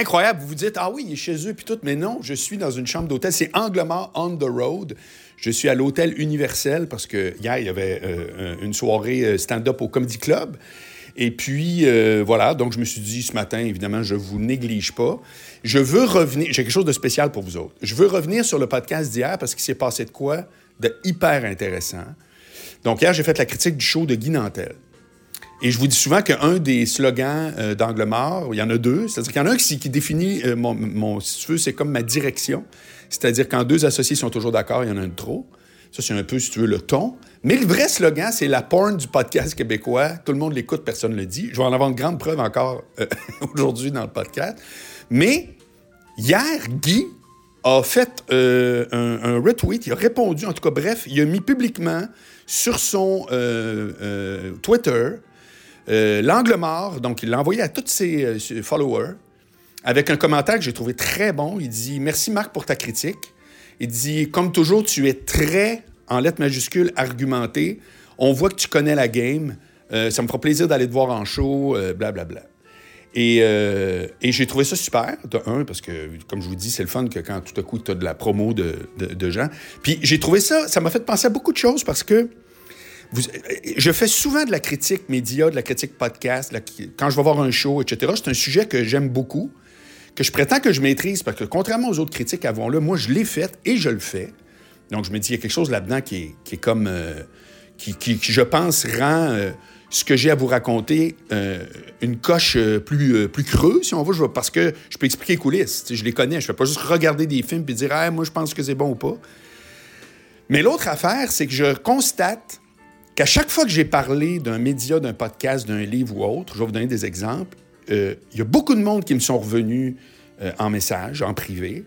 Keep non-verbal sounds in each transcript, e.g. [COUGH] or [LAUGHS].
incroyable. Vous vous dites, ah oui, il est chez eux, puis tout. Mais non, je suis dans une chambre d'hôtel. C'est Anglemar on the road. Je suis à l'hôtel Universel parce que hier, il y avait euh, une soirée euh, stand-up au Comedy Club. Et puis, euh, voilà, donc je me suis dit ce matin, évidemment, je vous néglige pas. Je veux revenir, j'ai quelque chose de spécial pour vous autres. Je veux revenir sur le podcast d'hier parce qu'il s'est passé de quoi de hyper intéressant. Donc, hier, j'ai fait la critique du show de Guy Nantel. Et je vous dis souvent qu'un des slogans euh, d'Angle Mort, il y en a deux, c'est-à-dire qu'il y en a un qui, définit euh, mon, mon, si tu veux, c'est comme ma direction. C'est-à-dire quand deux associés sont toujours d'accord, il y en a un de trop. Ça, c'est un peu, si tu veux, le ton. Mais le vrai slogan, c'est la porn du podcast québécois. Tout le monde l'écoute, personne ne le dit. Je vais en avoir une grande preuve encore euh, [LAUGHS] aujourd'hui dans le podcast. Mais hier, Guy a fait euh, un, retweet, il a répondu, en tout cas, bref, il a mis publiquement sur son Twitter euh, l'angle mort, donc il l'a envoyé à tous ses, ses followers, avec un commentaire que j'ai trouvé très bon. Il dit Merci Marc pour ta critique. Il dit Comme toujours, tu es très, en lettres majuscules, argumenté. On voit que tu connais la game. Euh, ça me fera plaisir d'aller te voir en show, blablabla. Bla, bla. Et, euh, et j'ai trouvé ça super, de un, parce que, comme je vous dis, c'est le fun que quand tout à coup, tu as de la promo de, de, de gens. Puis j'ai trouvé ça, ça m'a fait penser à beaucoup de choses parce que je fais souvent de la critique média, de la critique podcast, quand je vais voir un show, etc. C'est un sujet que j'aime beaucoup, que je prétends que je maîtrise, parce que contrairement aux autres critiques avant là, moi, je l'ai fait et je le fais. Donc, je me dis, il y a quelque chose là-dedans qui est, qui est comme... Euh, qui, qui, je pense, rend... Euh, ce que j'ai à vous raconter euh, une coche plus, plus creuse, si on veut, parce que je peux expliquer les coulisses. Je les connais. Je ne vais pas juste regarder des films et dire ah, moi, je pense que c'est bon ou pas. Mais l'autre affaire, c'est que je constate qu'à chaque fois que j'ai parlé d'un média, d'un podcast, d'un livre ou autre, je vais vous donner des exemples, il y a beaucoup de monde qui me sont revenus en message, en privé,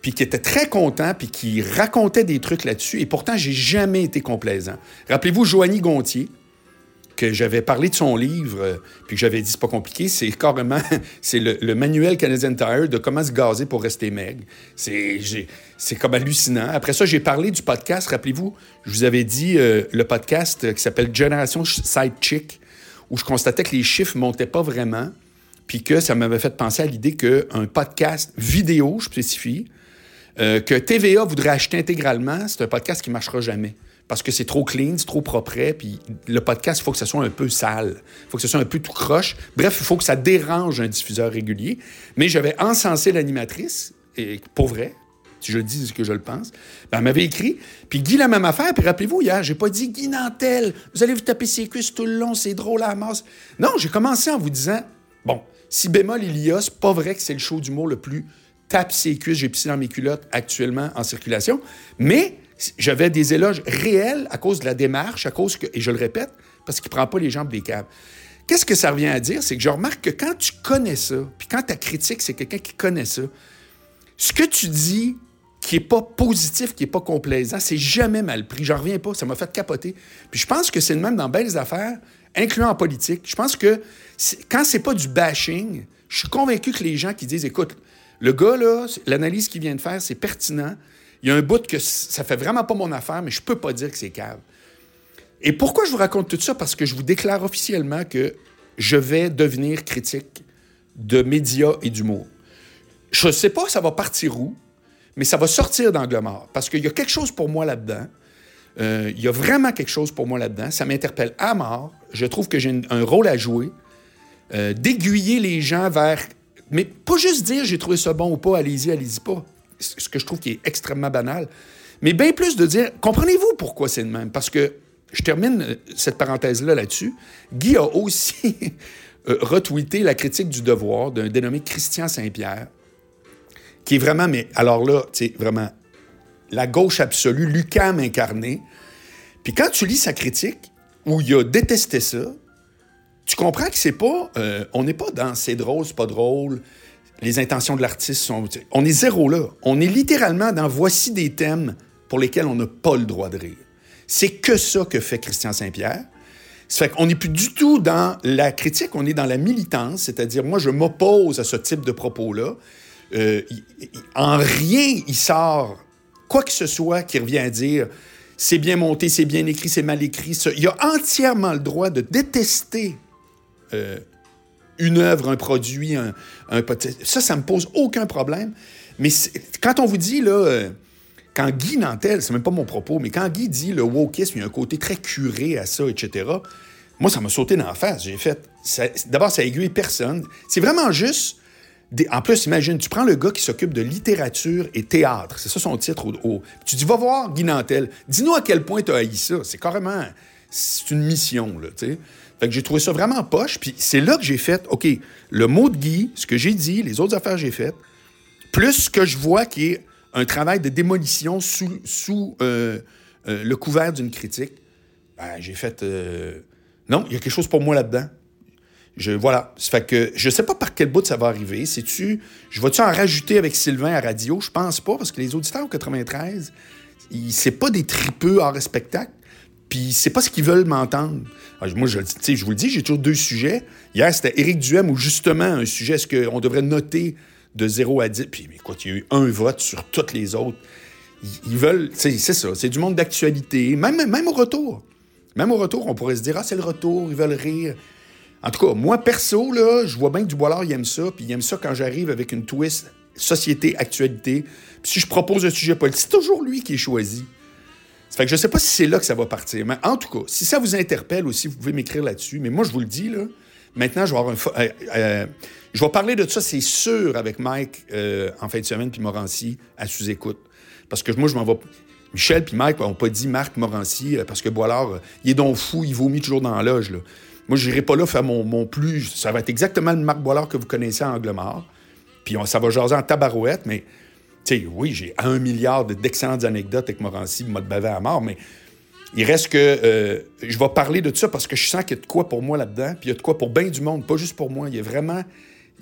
puis qui étaient très contents, puis qui racontaient des trucs là-dessus. Et pourtant, j'ai jamais été complaisant. Rappelez-vous Joanie Gontier, j'avais parlé de son livre, euh, puis que j'avais dit c'est pas compliqué, c'est carrément [LAUGHS] c'est le, le, manuel Canadian Tire de comment se gazer pour rester maigre. C'est c'est comme hallucinant. Après ça, j'ai parlé du podcast. Rappelez-vous, je vous avais dit euh, le podcast qui s'appelle Génération Side Chick, où je constatais que les chiffres montaient pas vraiment, puis que ça m'avait fait penser à l'idée qu'un podcast vidéo, je spécifie, euh, que TVA voudrait acheter intégralement, c'est un podcast qui marchera jamais parce que c'est trop clean, c'est trop propre, puis le podcast, il faut que ça soit un peu sale, il faut que ça soit un peu tout croche. Bref, il faut que ça dérange un diffuseur régulier. Mais j'avais encensé l'animatrice, et pour vrai, si je dis ce que je le pense, ben, elle m'avait écrit, puis Guy la même affaire, puis rappelez-vous, hier, j'ai pas dit Guy Nantel, vous allez vous taper ses cuisses tout le long, c'est drôle à la masse. Non, j'ai commencé en vous disant, bon, si bémol il y a, c'est pas vrai que c'est le show d'humour le plus tape ses cuisses, j'ai pissé dans mes culottes actuellement en circulation, mais j'avais des éloges réels à cause de la démarche, à cause que, et je le répète, parce qu'il ne prend pas les jambes des câbles. Qu'est-ce que ça revient à dire? C'est que je remarque que quand tu connais ça, puis quand ta critique, c'est quelqu'un qui connaît ça, ce que tu dis qui n'est pas positif, qui n'est pas complaisant, c'est jamais mal pris. J'en reviens pas. Ça m'a fait capoter. Puis je pense que c'est le même dans belles affaires, incluant en politique. Je pense que quand c'est pas du bashing, je suis convaincu que les gens qui disent, écoute, le gars, là, l'analyse qu'il vient de faire, c'est pertinent. Il y a un bout que ça fait vraiment pas mon affaire, mais je peux pas dire que c'est cave. Et pourquoi je vous raconte tout ça? Parce que je vous déclare officiellement que je vais devenir critique de médias et d'humour. Je ne sais pas ça va partir où, mais ça va sortir d'angle mort. Parce qu'il y a quelque chose pour moi là-dedans. Euh, il y a vraiment quelque chose pour moi là-dedans. Ça m'interpelle à mort. Je trouve que j'ai un rôle à jouer, euh, d'aiguiller les gens vers... Mais pas juste dire j'ai trouvé ça bon ou pas, allez-y, allez-y pas ce que je trouve qui est extrêmement banal, mais bien plus de dire, comprenez-vous pourquoi c'est le même? Parce que, je termine euh, cette parenthèse-là là-dessus, Guy a aussi [LAUGHS] euh, retweeté la critique du devoir d'un dénommé Christian Saint-Pierre, qui est vraiment, mais alors là, tu sais, vraiment, la gauche absolue, Lucam incarné. Puis quand tu lis sa critique, où il a détesté ça, tu comprends que c'est pas, euh, on n'est pas dans c'est drôle, c'est pas drôle, les intentions de l'artiste sont. On est zéro là. On est littéralement dans voici des thèmes pour lesquels on n'a pas le droit de rire. C'est que ça que fait Christian Saint-Pierre. Ça fait qu'on n'est plus du tout dans la critique, on est dans la militance, c'est-à-dire moi je m'oppose à ce type de propos-là. Euh, en rien il sort quoi que ce soit qui revient à dire c'est bien monté, c'est bien écrit, c'est mal écrit. Il a entièrement le droit de détester euh, une œuvre, un produit, un, un ça, ça me pose aucun problème. Mais quand on vous dit, là, euh, quand Guy Nantel, c'est même pas mon propos, mais quand Guy dit le wokisme, il y a un côté très curé à ça, etc., moi, ça m'a sauté dans la face. J'ai fait. D'abord, ça aiguille personne. C'est vraiment juste. En plus, imagine, tu prends le gars qui s'occupe de littérature et théâtre. C'est ça son titre au, Tu dis, va voir Guy Nantel. Dis-nous à quel point tu as haï ça. C'est carrément. C'est une mission, là, tu sais. Que j'ai trouvé ça vraiment poche. Puis c'est là que j'ai fait, OK, le mot de Guy, ce que j'ai dit, les autres affaires que j'ai faites, plus ce que je vois qui est un travail de démolition sous, sous euh, euh, le couvert d'une critique, ben, j'ai fait. Euh, non, il y a quelque chose pour moi là-dedans. Je, voilà. Fait que je sais pas par quel bout ça va arriver. tu je vais-tu en rajouter avec Sylvain à radio? Je pense pas, parce que les auditeurs au 93, c'est pas des tripeux hors spectacle, puis c'est pas ce qu'ils veulent m'entendre. Ah, moi, je, je vous le dis, j'ai toujours deux sujets. Hier, c'était Éric Duhem, où justement, un sujet, est-ce qu'on devrait noter de 0 à 10? Puis, écoute, il y a eu un vote sur toutes les autres. Ils, veulent, c'est ça, c'est du monde d'actualité, même, au retour. Même au retour, on pourrait se dire, ah, c'est le retour, ils veulent rire. En tout cas, moi, perso, je vois bien que Dubois il aime ça, puis il aime ça quand j'arrive avec une twist société, actualité. Puis si je propose un sujet politique, c'est toujours lui qui est choisi. Fait que je sais pas si c'est là que ça va partir. Mais en tout cas, si ça vous interpelle aussi, vous pouvez m'écrire là-dessus. Mais moi, je vous le dis, là, maintenant, je vais avoir un... Euh, euh, je vais parler de ça, c'est sûr, avec Mike euh, en fin de semaine, puis Morancy à sous-écoute. Parce que moi, je m'en vais... Michel puis Mike n'ont pas dit Marc Morancy parce que Boilard, il est donc fou, il vomit toujours dans la loge. Là. Moi, je n'irai pas là faire mon, plus. Ça va être exactement le Marc Boilard que vous connaissez à Anglemar. Puis ça va jaser en tabarouette, mais sais, oui, j'ai un milliard d'excellentes anecdotes avec Morancy, m'a bavé à mort, mais il reste que euh, je vais parler de ça parce que je sens qu'il y a de quoi pour moi là-dedans, puis il y a de quoi pour bien du monde, pas juste pour moi. Il y a vraiment.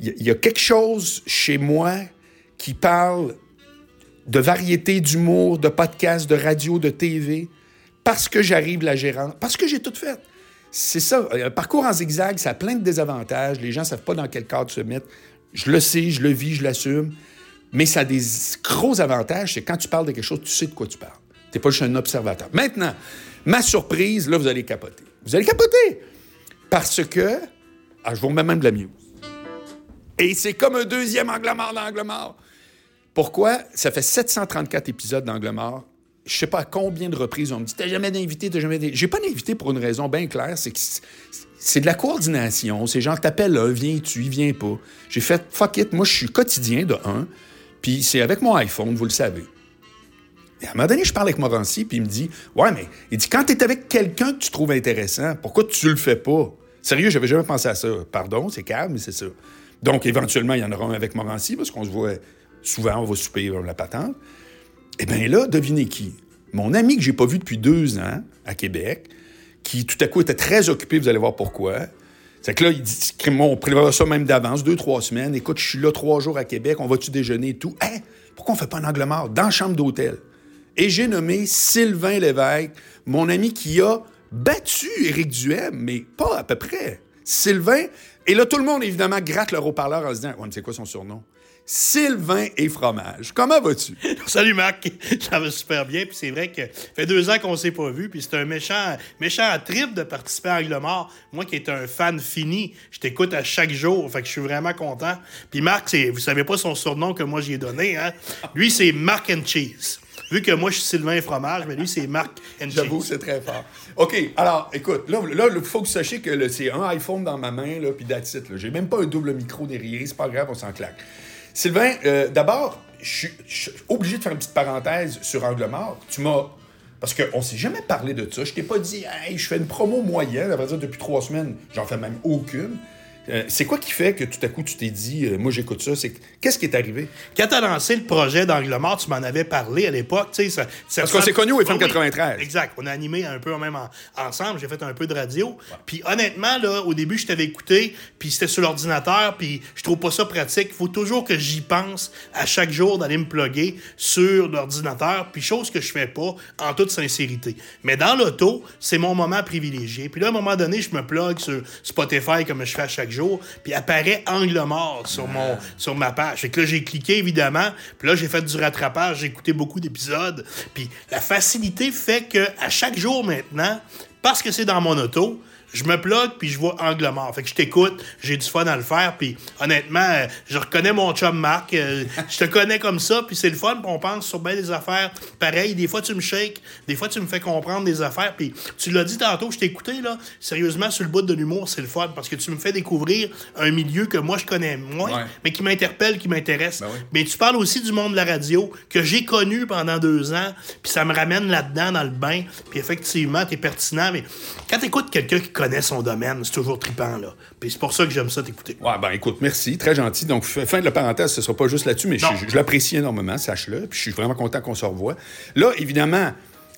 Il y a, quelque chose chez moi qui parle de variété d'humour, de podcast, de radio, de TV, parce que j'arrive la gérante, parce que j'ai tout fait. C'est ça. Un parcours en zigzag, ça a plein de désavantages. Les gens ne savent pas dans quel cadre se mettre. Je le sais, je le vis, je l'assume. Mais ça a des gros avantages, c'est quand tu parles de quelque chose, tu sais de quoi tu parles. Tu n'es pas juste un observateur. Maintenant, ma surprise, là, vous allez capoter. Vous allez capoter! Parce que, ah, je vous remets même de la muse. Et c'est comme un deuxième angle mort d'angle. Pourquoi? Ça fait 734 épisodes d'angle mort. Je sais pas à combien de reprises on me dit T'as jamais d'invité, t'as jamais d'invité. J'ai pas d'invité pour une raison bien claire, c'est que c'est de la coordination. Ces gens t'appellent là, viens-tu, viens pas. J'ai fait fuck it, moi je suis quotidien de un. Puis c'est avec mon iPhone, vous le savez. Et à un moment donné, je parle avec Morancy, puis il me dit Ouais, mais il dit quand tu es avec quelqu'un que tu trouves intéressant, pourquoi tu le fais pas Sérieux, j'avais jamais pensé à ça. Pardon, c'est calme, mais c'est ça. Donc, éventuellement, il y en aura un avec Morancy, parce qu'on se voit souvent, on va souper la patente. Eh bien là, devinez qui? Mon ami que j'ai pas vu depuis deux ans à Québec, qui tout à coup était très occupé, vous allez voir pourquoi. C'est que là, il dit, on prévoit ça même d'avance, deux, trois semaines. Écoute, je suis là trois jours à Québec, on va-tu déjeuner et tout? Hein? Pourquoi on fait pas un angle mort dans la chambre d'hôtel? Et j'ai nommé Sylvain Lévesque, mon ami qui a battu Éric Duhem, mais pas à peu près. Sylvain, et là, tout le monde, évidemment, gratte leur haut-parleur en se disant, ouais, c'est quoi son surnom? Sylvain et fromage. Comment vas-tu? [LAUGHS] Salut Marc, [LAUGHS] ça va super bien. Puis c'est vrai que ça fait deux ans qu'on s'est pas vu. Puis c'est un méchant, méchant trip de participer à Angle Mort. Moi qui est un fan fini, je t'écoute à chaque jour. Fait que je suis vraiment content. Puis Marc, vous savez pas son surnom que moi j'ai donné. Hein? Lui, c'est Mark and Cheese. Vu que moi, je suis Sylvain Fromage, mais lui, c'est Marc J'avoue, c'est très fort. OK, alors, écoute, là, il faut que vous sachiez que c'est un iPhone dans ma main, là, puis that's it. J'ai même pas un double micro derrière, c'est pas grave, on s'en claque. Sylvain, euh, d'abord, je suis obligé de faire une petite parenthèse sur Angle. Tu m'as. Parce qu'on ne s'est jamais parlé de ça. Je t'ai pas dit, hey, je fais une promo moyenne. À vrai dire, depuis trois semaines, j'en fais même aucune. Euh, c'est quoi qui fait que tout à coup tu t'es dit, euh, moi j'écoute ça? C'est qu'est-ce qui est arrivé? Quand tu as lancé le projet d'Angle Mort, tu m'en avais parlé à l'époque. Ça, ça Parce qu'on s'est connus au FM 93. exact. On a animé un peu même ensemble. J'ai fait un peu de radio. Puis honnêtement, là, au début, je t'avais écouté, puis c'était sur l'ordinateur, puis je trouve pas ça pratique. Il faut toujours que j'y pense à chaque jour d'aller me plugger sur l'ordinateur, puis chose que je fais pas en toute sincérité. Mais dans l'auto, c'est mon moment privilégié. Puis là, à un moment donné, je me plug sur Spotify comme je fais à chaque jour, puis apparaît angle mort sur, ma page. Là, j'ai cliqué, évidemment, puis là, j'ai fait du rattrapage, j'ai écouté beaucoup d'épisodes, puis la facilité fait que à chaque jour maintenant, parce que c'est dans mon auto, je me plug, puis je vois Angle mort. Fait que je t'écoute, j'ai du fun à le faire, puis honnêtement, euh, je reconnais mon chum Marc, euh, je te connais comme ça, puis c'est le fun, puis on pense sur bien des affaires. Pareil, des fois tu me shakes, des fois tu me fais comprendre des affaires, puis tu l'as dit tantôt, je t'ai écouté, là, sérieusement, sur le bout de l'humour, c'est le fun, parce que tu me fais découvrir un milieu que moi je connais moins, mais qui m'interpelle, qui m'intéresse. Ben Mais tu parles aussi du monde de la radio, que j'ai connu pendant deux ans, puis ça me ramène là-dedans, dans le bain, puis effectivement, t'es pertinent, mais quand t'écoutes quelqu'un qui connaît son domaine, c'est toujours trippant, là. Puis c'est pour ça que j'aime ça t'écouter. Ouais, ben écoute, merci, très gentil. Donc, fin de la parenthèse, ce sera pas juste là-dessus, mais je, je l'apprécie énormément, sache-le, puis je suis vraiment content qu'on se revoie. Là, évidemment,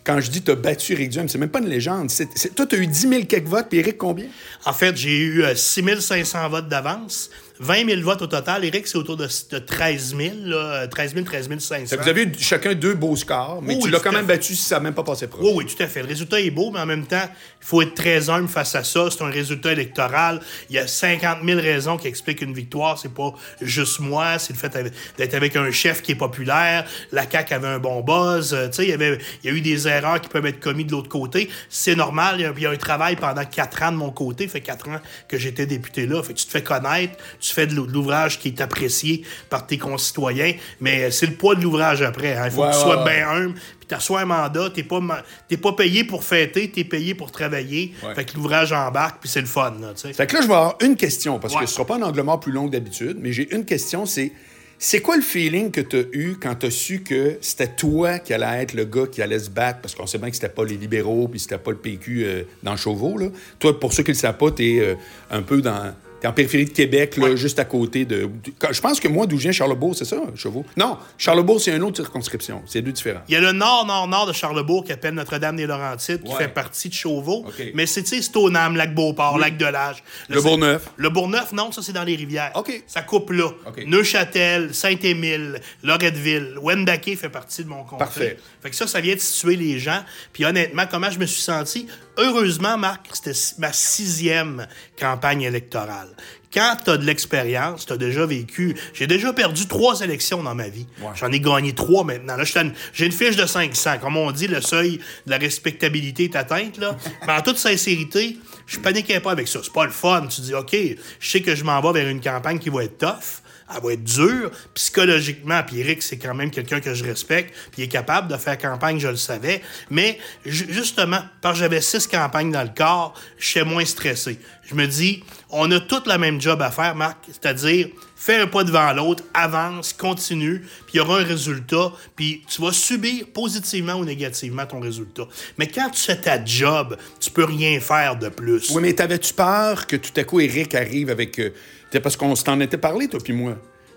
quand je dis t'as battu Eric Duhem, c'est même pas une légende. C'est, toi, t'as eu 10 000 quelques votes, puis Eric, combien? En fait, j'ai eu 6 500 votes d'avance. 20 000 votes au total. Eric, c'est autour de, 13 000, là, 13 000, 13 500. Vous avez eu chacun deux beaux scores, mais tu l'as quand même battu si ça n'a même pas passé proche. Oui, oui, tout à fait. Le résultat est beau, mais en même temps, il faut être très humble face à ça. C'est un résultat électoral. Il y a 50 000 raisons qui expliquent une victoire. C'est pas juste moi. C'est le fait d'être avec un chef qui est populaire. La CAQ avait un bon buzz. Euh, tu sais, il y avait, il y a eu des erreurs qui peuvent être commises de l'autre côté. C'est normal. Il y, a, un travail pendant quatre ans de mon côté. fait quatre ans que j'étais député là. Fait tu te fais connaître tu fais de l'ouvrage qui est apprécié par tes concitoyens, mais c'est le poids de l'ouvrage après. Hein. Il faut que tu sois bien humble, puis tu reçois un mandat, t'es pas, pas payé pour fêter, tu es payé pour travailler. Fait que l'ouvrage embarque, puis c'est le fun. Là, fait que là, je vais avoir une question, parce que ce sera pas un angle mort plus long que d'habitude, mais j'ai une question, c'est... C'est quoi le feeling que tu as eu quand tu as su que c'était toi qui allais être le gars qui allait se battre? Parce qu'on sait bien que c'était pas les libéraux puis c'était pas le PQ euh, dans le Chauveau. Là. Toi, pour ceux qui ne le savent pas, tu es euh, un peu dans, en périphérie de Québec, là, juste à côté de. Je pense que moi, d'où je viens, Charlebourg, c'est ça, Chauveau? Non, Charlebourg, c'est une autre circonscription. C'est deux différents. Il y a le nord-nord-nord de Charlebourg qui appelle Notre-Dame-des-Laurentides, qui fait partie de Chauveau. Mais c'est, tu sais, Lac-Beauport, Lac-de-L'Âge. Le, Bourgneuf. Le Bourgneuf, non, ça, c'est dans les rivières. OK. Ça coupe là. Neuchâtel, Saint-Émile, Loretteville, Wendake fait partie de mon comté. Parfait. Fait que ça, ça vient de situer les gens. Puis honnêtement, comment je me suis senti? Heureusement, Marc, c'était ma sixième campagne électorale quand tu as de l'expérience, tu as déjà vécu. J'ai déjà perdu trois élections dans ma vie. J'en ai gagné trois maintenant. Là, j'ai une fiche de 500. Comme on dit, le seuil de la respectabilité est atteinte. Là. [LAUGHS] Mais en toute sincérité, je paniquais pas avec ça. C'est pas le fun. Tu dis, OK, je sais que je m'en vais vers une campagne qui va être tough elle va être dure psychologiquement. Puis Eric, c'est quand même quelqu'un que je respecte, puis il est capable de faire campagne, je le savais. Mais justement, parce que j'avais six campagnes dans le corps, je suis moins stressé. Je me dis, on a toute la même job à faire, Marc, c'est-à-dire fais un pas devant l'autre, avance, continue, puis il y aura un résultat, puis tu vas subir positivement ou négativement ton résultat. Mais quand tu fais ta job, tu peux rien faire de plus. Oui, mais t'avais-tu peur que tout à coup Eric arrive avec... Euh, parce qu'on s'en était parlé, toi puis moi?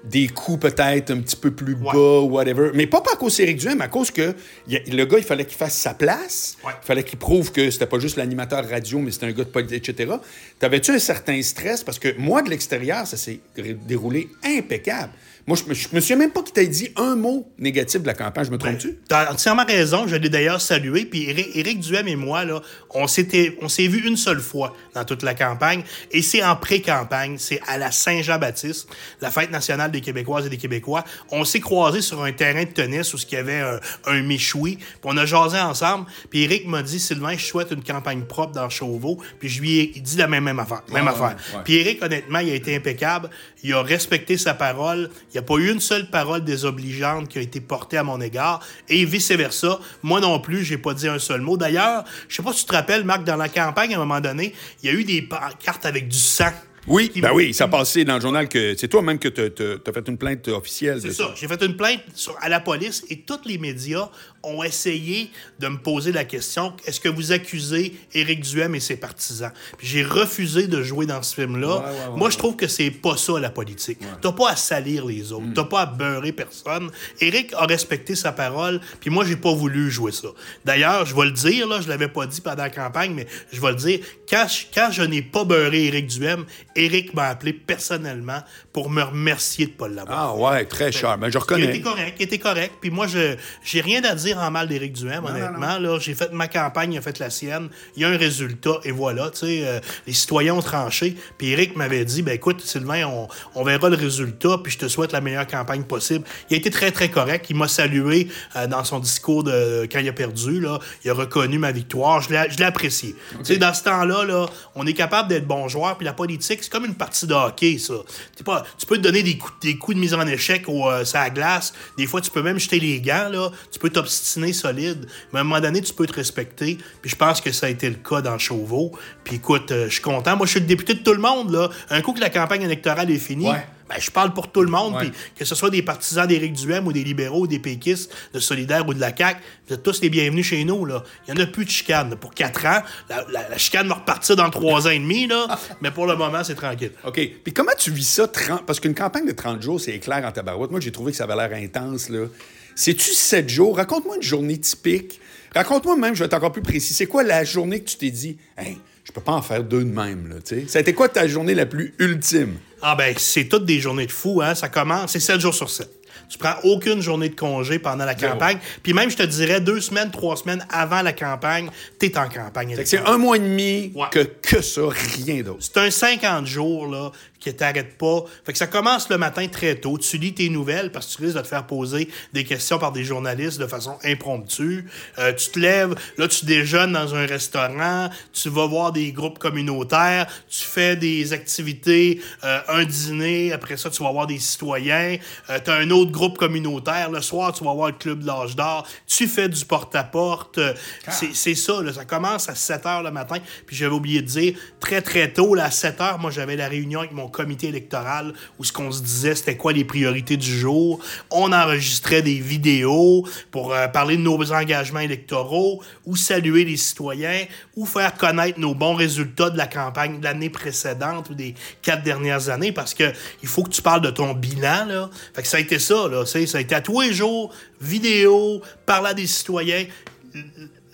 Des coups peut-être un petit peu plus bas, ou whatever. Mais pas, pas à cause d'Éric Duhem, à cause que le gars, il fallait qu'il fasse sa place. Il fallait qu'il prouve que c'était pas juste l'animateur radio, mais c'était un gars de politique, etc. T'avais-tu un certain stress? Parce que moi, de l'extérieur, ça s'est déroulé impeccable. Moi, je, je me souviens même pas qu'il t'ait dit un mot négatif de la campagne. Je me trompe-tu? Ben, t'as entièrement raison. Je l'ai d'ailleurs salué. Puis Éric, Duhem et moi, là, on s'était, on s'est vu une seule fois dans toute la campagne. Et c'est en pré-campagne. C'est à la Saint-Jean-Baptiste, la fête nationale des Québécoises et des Québécois. On s'est croisés sur un terrain de tennis où il y avait un, un méchoui. Puis on a jasé ensemble. Puis Éric m'a dit, Sylvain, je souhaite une campagne propre dans Chauveau. Puis je lui ai dit la même, même affaire. Même affaire. Puis Éric, honnêtement, il a été impeccable. Il a respecté sa parole. Il n'y a pas eu une seule parole désobligeante qui a été portée à mon égard. Et vice-versa. Moi non plus, j'ai pas dit un seul mot. D'ailleurs, je sais pas si tu te rappelles, Marc, dans la campagne, à un moment donné, il y a eu des cartes avec du sang. Oui, ben oui, ça a passé dans le journal que c'est toi même que tu as, fait une plainte officielle. C'est ça. J'ai fait une plainte à la police et tous les médias ont essayé de me poser la question est-ce que vous accusez Éric Duhem et ses partisans? Puis j'ai refusé de jouer dans ce film-là. Moi, je trouve que c'est pas ça la politique. T'as pas à salir les autres, mm. t'as pas à beurrer personne. Éric a respecté sa parole, puis moi, j'ai pas voulu jouer ça. D'ailleurs, je vais le dire, là, je l'avais pas dit pendant la campagne, mais je vais le dire quand je, quand je n'ai pas beurré Éric Duhem, Éric m'a appelé personnellement pour me remercier de ne pas l'avoir. Ah ouais, très cher. Mais je Il reconnais. était correct, il était correct. Puis moi, je j'ai rien à dire en mal d'Éric Duhem, honnêtement. Là, j'ai fait ma campagne, il a fait la sienne. Il y a un résultat, et voilà. Tu sais, euh, les citoyens ont tranché. Puis Éric m'avait dit, ben écoute, Sylvain, on, on verra le résultat, puis je te souhaite la meilleure campagne possible. Il a été très, très correct. Il m'a salué euh, dans son discours de quand il a perdu. Là. Il a reconnu ma victoire. Je l'ai je l'ai apprécié. Tu sais, dans ce temps-là, là, on est capable d'être bon joueur, puis la politique, c'est comme une partie de hockey, ça. Pas, tu peux te donner des coups, de mise en échec au, euh, sur la glace. Des fois, tu peux même jeter les gants, là. Tu peux t'obstiner solide. Mais à un moment donné, tu peux te respecter. Puis je pense que ça a été le cas dans Chauveau. Puis écoute, euh, je suis content. Moi, je suis le député de tout le monde, là. Un coup que la campagne électorale est finie. Ben, je parle pour tout le monde. Puis que ce soit des partisans d'Éric Duhem ou des libéraux ou des péquistes, de Solidaire ou de la CAQ, vous êtes tous les bienvenus chez nous, là. Il n'y en a plus de chicane. Pour quatre ans, la, la- la chicane va repartir dans trois ans et demi, là. [LAUGHS] Mais pour le moment, c'est tranquille. OK. Puis comment tu vis ça? 30... Parce qu'une campagne de 30 jours, c'est éclair en tabarouette. Moi, j'ai trouvé que ça avait l'air intense, là. C'est-tu 7 jours? Raconte-moi une journée typique. Raconte-moi même, je vais être encore plus précis. C'est quoi la journée que tu t'es dit, hey, je peux pas en faire deux de même, là, tu sais? Ça a été quoi ta journée la plus ultime? Ah ben, c'est toutes des journées de fou, hein. Ça commence, c'est 7 jours sur 7. Tu prends aucune journée de congé pendant la campagne. Puis même, je te dirais, deux semaines, trois semaines avant la campagne, t'es en campagne. C'est un mois et demi Ouais. que, que ça, rien d'autre. C'est un 50 jours là, qui t'arrête pas. Fait que ça commence le matin très tôt. Tu lis tes nouvelles parce que tu risques de te faire poser des questions par des journalistes de façon impromptue. Euh, tu te lèves, là, tu déjeunes dans un restaurant, tu vas voir des groupes communautaires, tu fais des activités, euh, un dîner, après ça, tu vas voir des citoyens, euh, tu as un autre groupe communautaire, le soir, tu vas voir le club de l'âge d'or, tu fais du porte-à-porte. Euh, c'est- C'est ça, là, ça commence à 7 h le matin. Puis j'avais oublié de dire, très très tôt, là, à 7 h, moi j'avais la réunion avec mon comité électoral où ce qu'on se disait, c'était quoi les priorités du jour. On enregistrait des vidéos pour euh, parler de nos engagements électoraux, ou saluer les citoyens, ou faire connaître nos bons résultats de la campagne de l'année précédente ou des quatre dernières années, parce que il faut que tu parles de ton bilan. Là. Fait que ça a été ça, là, ça a été à tous les jours, vidéo, parler à des citoyens.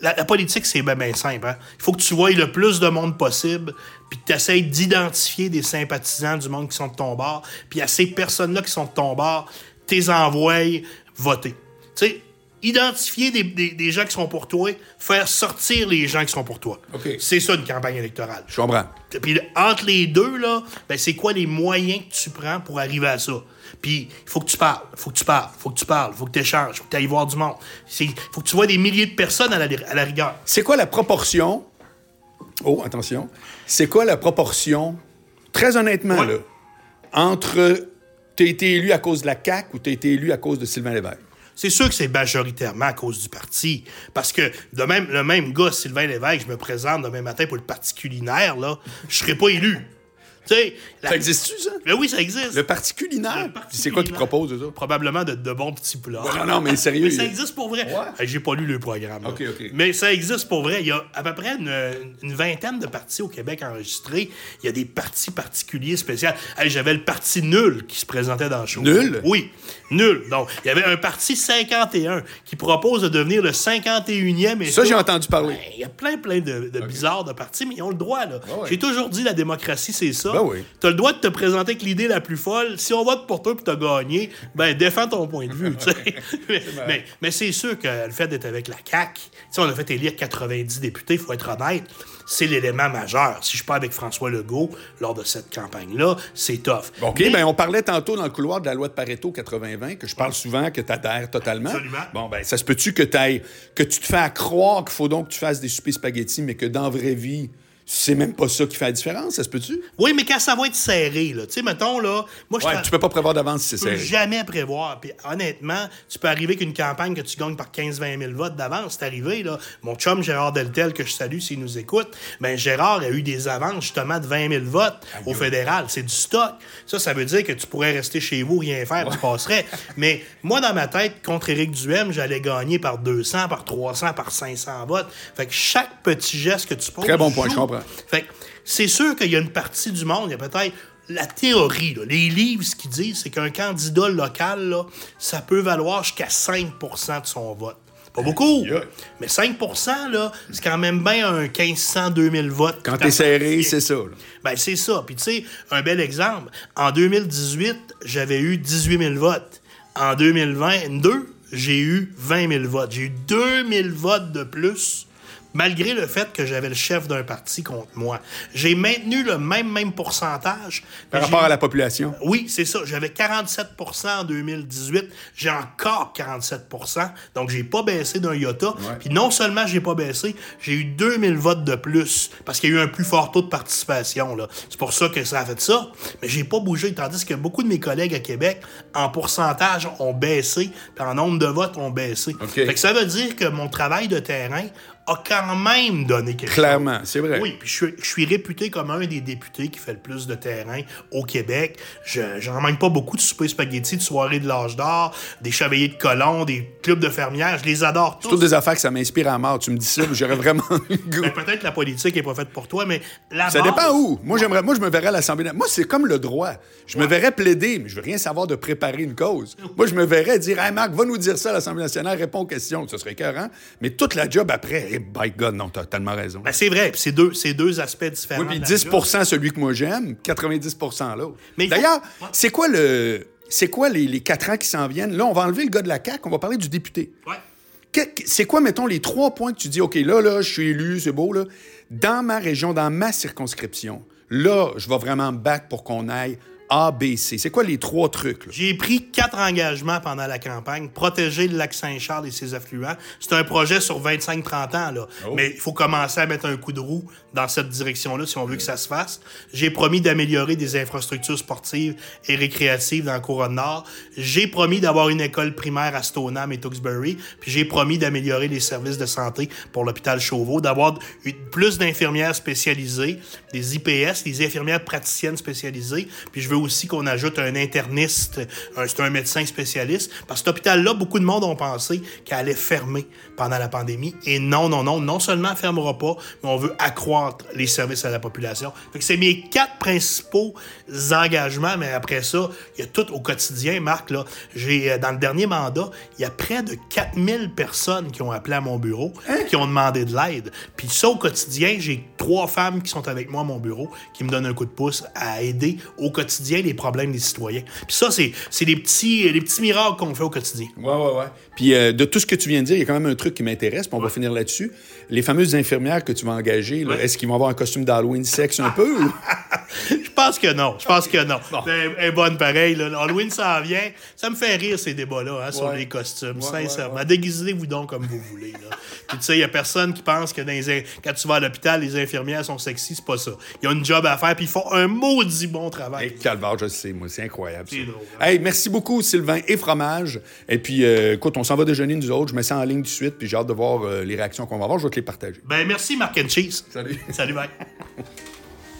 La, politique, c'est bien, bien simple. hein. Il faut que tu voies le plus de monde possible, puis que tu essaies d'identifier des sympathisants du monde qui sont de ton bord, puis à ces personnes-là qui sont de ton bord, t'es envoies voter. Tu sais, identifier des, des- des gens qui sont pour toi, faire sortir les gens qui sont pour toi. C'est ça une campagne électorale. Je comprends. Puis entre les deux, là, ben, c'est quoi les moyens que tu prends pour arriver à ça? Puis il faut que tu parles, faut que tu parles, faut que tu parles, faut que tu échanges, faut que tu ailles voir du monde. Il faut que tu vois des milliers de personnes à la, à la rigueur. C'est quoi la proportion? Oh, attention. C'est quoi la proportion, très honnêtement, Ouais. là, entre t'as été élu à cause de la CAQ ou t'as été élu à cause de Sylvain Lévesque? C'est sûr que c'est majoritairement à cause du parti. Parce que de même, le même gars, Sylvain Lévesque, je me présente demain matin pour le parti culinaire, là, je serais pas élu. La- Ça existe-tu, ça? Ben oui, ça existe. Le parti culinaire? C'est quoi qu'ils proposent, autres? Probablement de, de bons petits plats. Ouais, non, non, mais sérieux, Mais ça existe pour vrai. Ouais. J'ai pas lu le programme. Mais ça existe pour vrai. Il y a à peu près une, une vingtaine de partis au Québec enregistrés. Il y a des partis particuliers spéciaux. Hey, J'avais le parti nul qui se présentait dans le show. Nul? Oui, nul. Donc, il y avait un parti 51 qui propose de devenir le 51e. Et Ça, j'ai entendu parler. Ben, Il y a plein, plein de, de bizarres de partis, mais ils ont le droit. là. ouais. J'ai toujours dit la démocratie, c'est ça. Ben oui. Tu as le droit de te présenter avec l'idée la plus folle. Si on vote pour toi et tu as gagné, ben défends ton point de vue. [LAUGHS] mais mais, mais c'est sûr que le fait d'être avec la CAQ, on a fait élire 90 députés, il faut être honnête, c'est l'élément majeur. Si je pas avec François Legault lors de cette campagne-là, c'est tough. OK, Mais- ben on parlait tantôt dans le couloir de la loi de Pareto 80-20, que je parle souvent, que tu adhères totalement. Absolument. Bon, ben ça se peut-tu que, que tu te fais à croire qu'il faut donc que tu fasses des soupers spaghettis, mais que dans la vraie vie, c'est même pas ça qui fait la différence, ça se peut-tu? Oui, mais quand ça va être serré, là, tu sais, mettons, là, moi, je Ouais, tu peux pas prévoir d'avance si c'est serré. jamais prévoir. Puis honnêtement, tu peux arriver qu'une campagne que tu gagnes par 15-20 000 votes d'avance. C'est arrivé, là. Mon chum Gérard Deltel, que je salue s'il nous écoute, ben Gérard a eu des avances justement de 20 000 votes au fédéral. C'est du stock. Ça, ça veut dire que tu pourrais rester chez vous, rien faire, tu passerais. Mais moi, dans ma tête, contre Éric Duhem, j'allais gagner par 200, par 300, par 500 votes. Fait que chaque petit geste que tu poses. Très bon point, je joue. Comprends. Fait c'est sûr qu'il y a une partie du monde, il y a peut-être la théorie, là, les livres, ce qu'ils disent, c'est qu'un candidat local, là, ça peut valoir jusqu'à 5% de son vote. Pas beaucoup. Mais 5% là, c'est quand même bien un 1500-2000 votes. Quand t'es serré, c'est ça. là. Ben, c'est ça. Puis, tu sais, un bel exemple. En 2018, j'avais eu 18 000 votes. En 2022, j'ai eu 20 000 votes. J'ai eu 2 000 votes de plus, malgré le fait que j'avais le chef d'un parti contre moi. J'ai maintenu le même, même pourcentage. Par rapport à la population. oui, c'est ça. J'avais 47% en 2018. J'ai encore 47% Donc, j'ai pas baissé d'un iota. Puis non seulement j'ai pas baissé, j'ai eu 2000 votes de plus parce qu'il y a eu un plus fort taux de participation. C'est pour ça que ça a fait ça. Mais j'ai pas bougé. Tandis que beaucoup de mes collègues à Québec, en pourcentage, ont baissé. Puis en nombre de votes, ont baissé. OK. Fait que ça veut dire que mon travail de terrain a quand même donné quelque chose. Clairement, c'est vrai. Oui, puis je suis, je suis réputé comme un des députés qui fait le plus de terrain au Québec. Je j'en manque pas beaucoup de souper spaghetti, de soirées de l'âge d'or, des chevaliers de colons, des clubs de fermières. Je les adore tous. Toutes des affaires que ça m'inspire à mort. Tu me dis ça, j'aurais vraiment [LAUGHS] le goût. Ben, peut-être que la politique est pas faite pour toi, mais la Ça base- dépend où. Moi, j'aimerais, moi, je me verrais à l'Assemblée nationale. Moi, c'est comme le droit. Je me verrais plaider, mais je veux rien savoir de préparer une cause. Moi, je me verrais dire, hey, Marc, va nous dire ça à l'Assemblée nationale, réponds aux questions. Ce serait écœurant. Mais toute la job après, hey, by God, non, t'as tellement raison. Ben, c'est vrai, c'est deux, deux aspects différents. oui, puis de la 10 job. celui que moi j'aime, 90 l'autre. Faut- D'ailleurs, c'est quoi le. C'est quoi les, les quatre ans qui s'en viennent? Là, on va enlever le gars de la CAQ, on va parler du député. Ouais. C'est quoi, mettons, les trois points que tu dis, OK, là, là, je suis élu, c'est beau, là. Dans ma région, dans ma circonscription, là, je vais vraiment me battre pour qu'on aille A, B, C. C'est quoi les trois trucs? J'ai pris quatre engagements pendant la campagne. Protéger le lac Saint-Charles et ses affluents. C'est un projet sur 25-30 ans, là. Oh. Mais il faut commencer à mettre un coup de roue dans cette direction-là si on veut que ça se fasse. J'ai promis d'améliorer des infrastructures sportives et récréatives dans la Couronne Nord. J'ai promis d'avoir une école primaire à Stoneham et Tewksbury. Puis j'ai promis d'améliorer les services de santé pour l'hôpital Chauveau, d'avoir plus d'infirmières spécialisées, des IPS, des infirmières praticiennes spécialisées. Puis je veux aussi qu'on ajoute un interniste, un- c'est un médecin spécialiste. Parce que cet hôpital-là, beaucoup de monde ont pensé qu'elle allait fermer pendant la pandémie. Et non, non, non, non seulement elle fermera pas, mais on veut accroître les services à la population. Fait que c'est mes quatre principaux engagements, mais après ça, il y a tout au quotidien, Marc, là. J'ai, euh, dans le dernier mandat, il y a près de 4000 personnes qui ont appelé à mon bureau, qui ont demandé de l'aide. Puis ça, au quotidien, j'ai trois femmes qui sont avec moi à mon bureau, qui me donnent un coup de pouce à aider au quotidien les problèmes des citoyens. Puis ça, c'est, c'est les petits, les petits miracles qu'on fait au quotidien. Ouais, ouais, ouais. Puis euh, de tout ce que tu viens de dire, il y a quand même un truc qui m'intéresse, puis on va finir là-dessus. Les fameuses infirmières que tu vas engager, là, Ouais. est-ce qu'ils vont avoir un costume d'Halloween sexe un peu? ou- [LAUGHS] pense que non. Je pense que non. Elle elle est bonne pareil. Là. Halloween s'en vient. Ça me fait rire ces débats-là hein, sur Ouais. les costumes, Ouais, sincèrement. ouais, Déguisez-vous donc comme vous voulez. Là. Puis tu sais, il y a personne qui pense que dans les in- quand tu vas à l'hôpital, les infirmières sont sexy. C'est pas ça. Ils ont une job à faire puis ils font un maudit bon travail. Hey, calvaire, je sais, moi, c'est incroyable. ça. Drôle, hein? Hey, merci beaucoup, Sylvain et Fromage. Et puis, euh, écoute, on s'en va déjeuner, nous autres. Je mets ça en ligne tout de suite, puis j'ai hâte de voir euh, les réactions qu'on va avoir. Je vais te les partager. Ben merci, Mark and Cheese. Salut. Salut, bye. [LAUGHS]